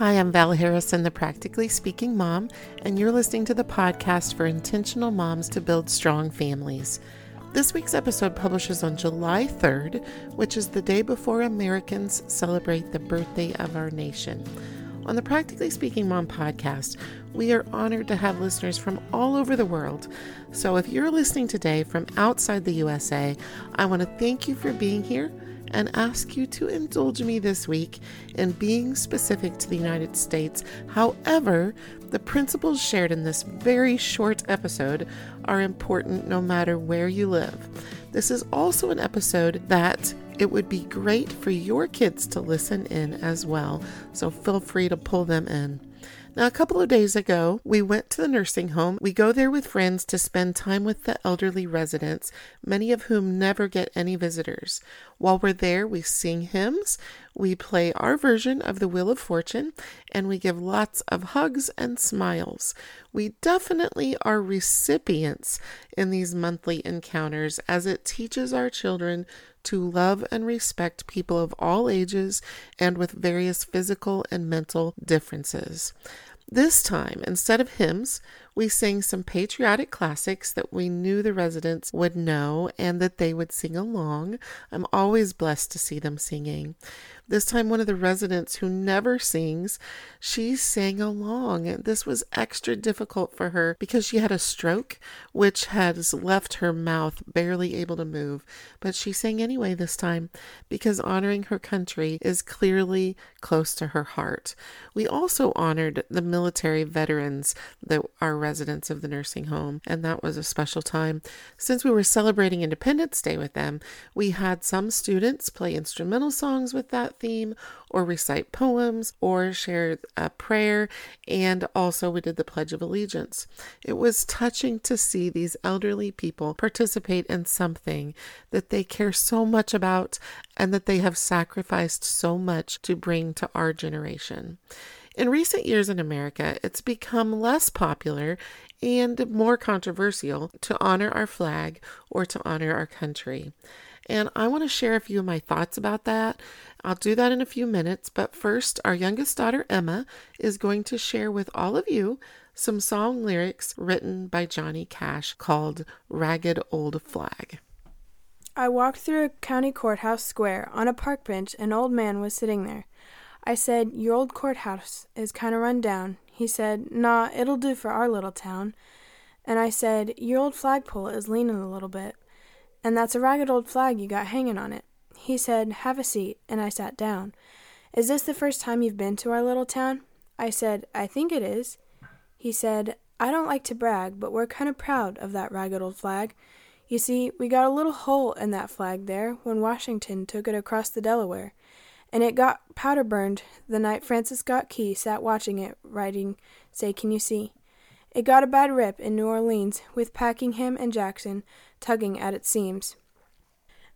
Hi, I'm Val Harrison, the Practically Speaking Mom, and you're listening to the podcast for intentional moms to build strong families. This week's episode publishes on July 3rd, which is the day before Americans celebrate the birthday of our nation. On the Practically Speaking Mom podcast, we are honored to have listeners from all over the world. So if you're listening today from outside the USA, I want to thank you for being here and ask you to indulge me this week in being specific to the United States. However, the principles shared in this very short episode are important no matter where you live. This is also an episode that it would be great for your kids to listen in as well, so feel free to pull them in. Now, a couple of days ago, we went to the nursing home. We go there with friends to spend time with the elderly residents, many of whom never get any visitors. While we're there, we sing hymns, we play our version of the Wheel of Fortune, and we give lots of hugs and smiles. We definitely are recipients in these monthly encounters as it teaches our children to love and respect people of all ages and with various physical and mental differences. This time, instead of hymns, we sang some patriotic classics that we knew the residents would know and that they would sing along. I'm always blessed to see them singing. This time, one of the residents who never sings, she sang along. This was extra difficult for her because she had a stroke, which has left her mouth barely able to move. But she sang anyway this time because honoring her country is clearly close to her heart. We also honored the military veterans that are residents of the nursing home, and that was a special time. Since we were celebrating Independence Day with them, we had some students play instrumental songs with that theme, or recite poems, or share a prayer, and also we did the Pledge of Allegiance. It was touching to see these elderly people participate in something that they care so much about and that they have sacrificed so much to bring to our generation. In recent years in America, it's become less popular and more controversial to honor our flag or to honor our country. And I want to share a few of my thoughts about that. I'll do that in a few minutes, but first, our youngest daughter, Emma, is going to share with all of you some song lyrics written by Johnny Cash called Ragged Old Flag. I walked through a county courthouse square. On a park bench, an old man was sitting there. I said, Your old courthouse is kind of run down. He said, Nah, it'll do for our little town. And I said, Your old flagpole is leaning a little bit and that's a ragged old flag you got hanging on it. He said, Have a seat, and I sat down. Is this the first time you've been to our little town? I said, I think it is. He said, I don't like to brag, but we're kind of proud of that ragged old flag. You see, we got a little hole in that flag there when Washington took it across the Delaware, and it got powder burned the night Francis Scott Key sat watching it, writing, Say, can you see? It got a bad rip in New Orleans with Pakenham and Jackson tugging at its seams.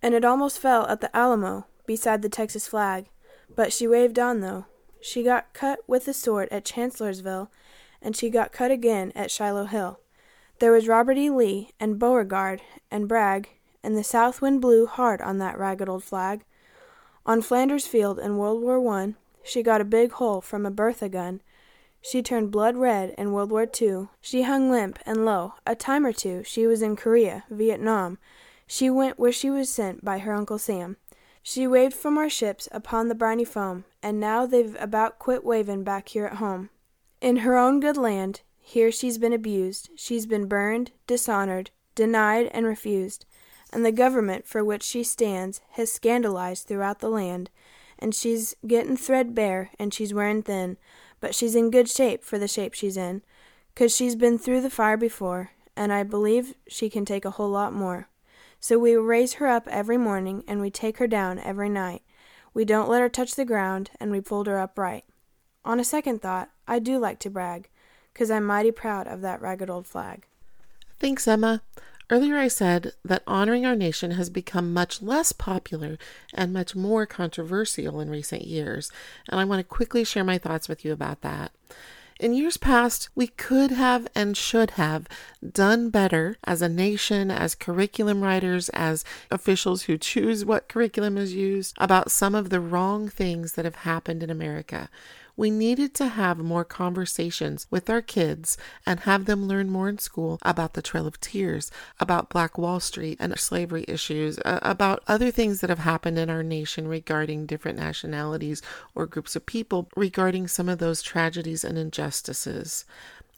And it almost fell at the Alamo beside the Texas flag, but she waved on though. She got cut with a sword at Chancellorsville, and she got cut again at Shiloh Hill. There was Robert E. Lee and Beauregard and Bragg, and the south wind blew hard on that ragged old flag. On Flanders Field in World War One, she got a big hole from a Bertha gun, she turned blood red in World War II. She hung limp and low. A time or two she was in Korea, Vietnam. She went where she was sent by her Uncle Sam. She waved from our ships upon the briny foam, and now they've about quit wavin' back here at home. In her own good land, here she's been abused. She's been burned, dishonored, denied, and refused. And the government for which she stands has scandalized throughout the land. And she's gettin' threadbare, and she's wearin' thin but she's in good shape for the shape she's in, 'cause she's been through the fire before, and I believe she can take a whole lot more. So we raise her up every morning, and we take her down every night. We don't let her touch the ground, and we fold her up right. On a second thought, I do like to brag, 'cause I'm mighty proud of that ragged old flag. Thanks, Emma. Earlier, I said that honoring our nation has become much less popular and much more controversial in recent years, and I want to quickly share my thoughts with you about that. In years past, we could have and should have done better as a nation, as curriculum writers, as officials who choose what curriculum is used, about some of the wrong things that have happened in America. We needed to have more conversations with our kids and have them learn more in school about the Trail of Tears, about Black Wall Street and slavery issues, uh, about other things that have happened in our nation regarding different nationalities or groups of people, regarding some of those tragedies and injustices.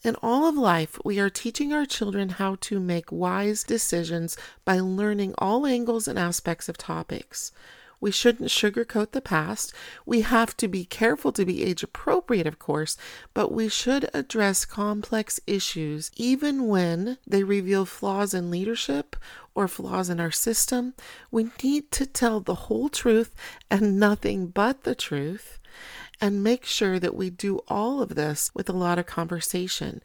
In all of life, we are teaching our children how to make wise decisions by learning all angles and aspects of topics. We shouldn't sugarcoat the past. We have to be careful to be age appropriate, of course, but we should address complex issues even when they reveal flaws in leadership or flaws in our system. We need to tell the whole truth and nothing but the truth and make sure that we do all of this with a lot of conversation.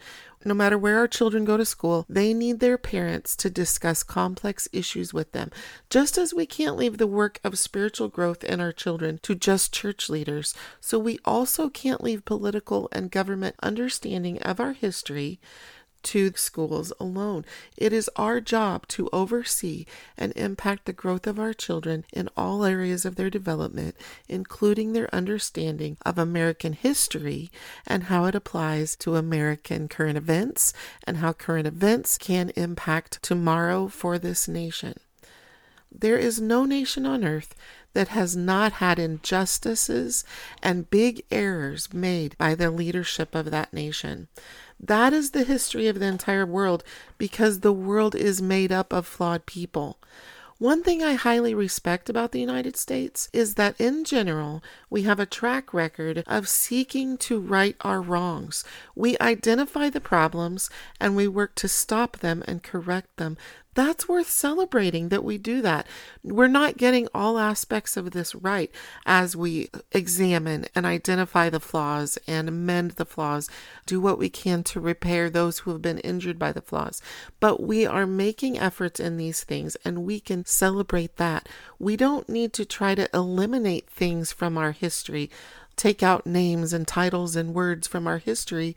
No matter where our children go to school, they need their parents to discuss complex issues with them. Just as we can't leave the work of spiritual growth in our children to just church leaders, so we also can't leave political and government understanding of our history to schools alone. It is our job to oversee and impact the growth of our children in all areas of their development, including their understanding of American history and how it applies to American current events and how current events can impact tomorrow for this nation. There is no nation on earth that has not had injustices and big errors made by the leadership of that nation. That is the history of the entire world because the world is made up of flawed people. One thing I highly respect about the United States is that in general, we have a track record of seeking to right our wrongs. We identify the problems and we work to stop them and correct them that's worth celebrating that we do that. We're not getting all aspects of this right as we examine and identify the flaws and amend the flaws, do what we can to repair those who have been injured by the flaws. But we are making efforts in these things and we can celebrate that. We don't need to try to eliminate things from our history, take out names and titles and words from our history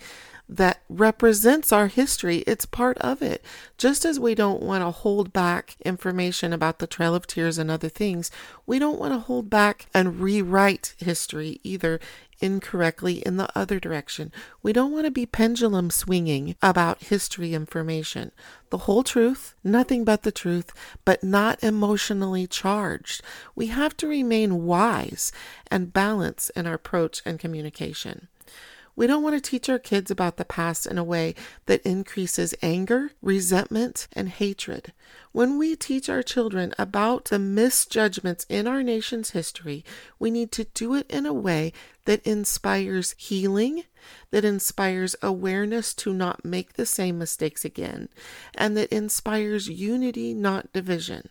that represents our history. It's part of it. Just as we don't want to hold back information about the Trail of Tears and other things, we don't want to hold back and rewrite history either incorrectly in the other direction. We don't want to be pendulum swinging about history information. The whole truth, nothing but the truth, but not emotionally charged. We have to remain wise and balanced in our approach and communication. We don't want to teach our kids about the past in a way that increases anger, resentment, and hatred. When we teach our children about the misjudgments in our nation's history, we need to do it in a way that inspires healing, that inspires awareness to not make the same mistakes again, and that inspires unity, not division.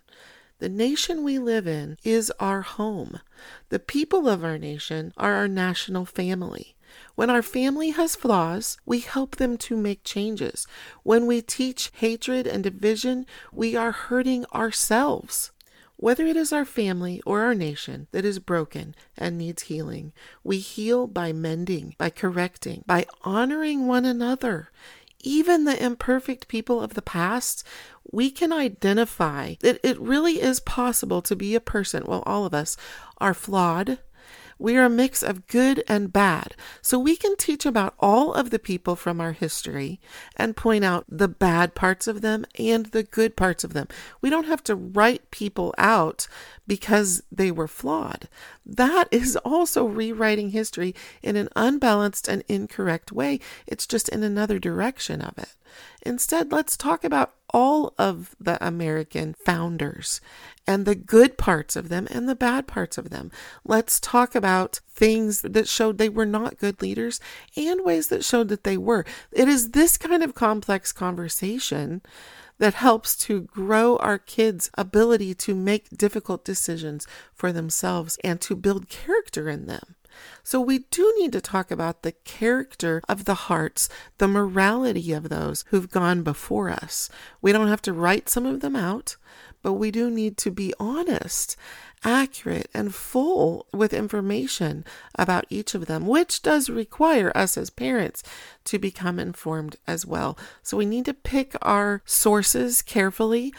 The nation we live in is our home. The people of our nation are our national family. When our family has flaws, we help them to make changes. When we teach hatred and division, we are hurting ourselves. Whether it is our family or our nation that is broken and needs healing, we heal by mending, by correcting, by honoring one another. Even the imperfect people of the past, we can identify that it really is possible to be a person, well, all of us are flawed, we are a mix of good and bad. So we can teach about all of the people from our history and point out the bad parts of them and the good parts of them. We don't have to write people out because they were flawed. That is also rewriting history in an unbalanced and incorrect way. It's just in another direction of it. Instead, let's talk about all of the American founders and the good parts of them and the bad parts of them. Let's talk about things that showed they were not good leaders and ways that showed that they were. It is this kind of complex conversation that helps to grow our kids' ability to make difficult decisions for themselves and to build character in them. So, we do need to talk about the character of the hearts, the morality of those who've gone before us. We don't have to write some of them out, but we do need to be honest, accurate, and full with information about each of them, which does require us as parents to become informed as well. So, we need to pick our sources carefully.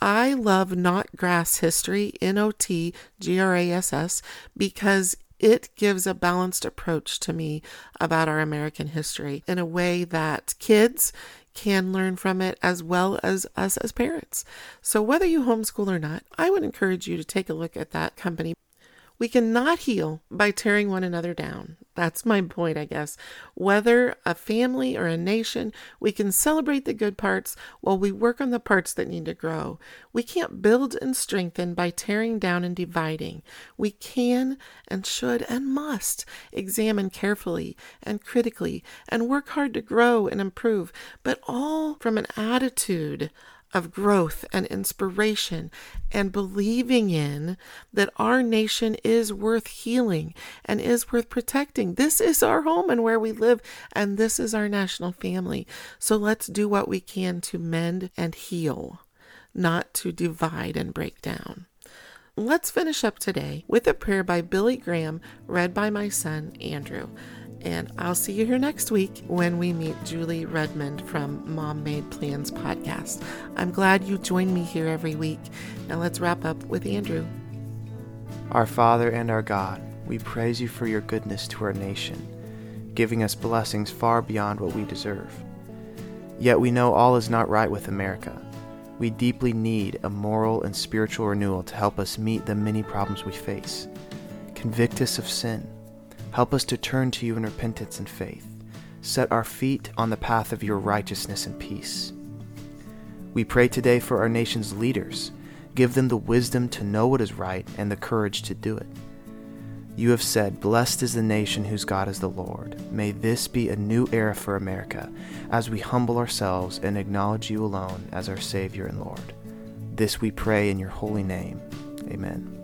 I love Notgrass History, N O T G R A S S, because it gives a balanced approach to me about our American history in a way that kids can learn from it as well as us as parents. So, whether you homeschool or not, I would encourage you to take a look at that company. We cannot heal by tearing one another down. That's my point, I guess. Whether a family or a nation, we can celebrate the good parts while we work on the parts that need to grow. We can't build and strengthen by tearing down and dividing. We can and should and must examine carefully and critically and work hard to grow and improve, but all from an attitude of growth and inspiration and believing in that our nation is worth healing and is worth protecting. This is our home and where we live, and this is our national family. So let's do what we can to mend and heal, not to divide and break down. Let's finish up today with a prayer by Billy Graham, read by my son, Andrew. And I'll see you here next week when we meet Julie Redmond from Mom Made Plans podcast. I'm glad you join me here every week. Now let's wrap up with Andrew. Our Father and our God, we praise you for your goodness to our nation, giving us blessings far beyond what we deserve. Yet we know all is not right with America. We deeply need a moral and spiritual renewal to help us meet the many problems we face. Convict us of sin Help us to turn to you in repentance and faith. Set our feet on the path of your righteousness and peace. We pray today for our nation's leaders. Give them the wisdom to know what is right and the courage to do it. You have said, Blessed is the nation whose God is the Lord. May this be a new era for America as we humble ourselves and acknowledge you alone as our Savior and Lord. This we pray in your holy name. Amen.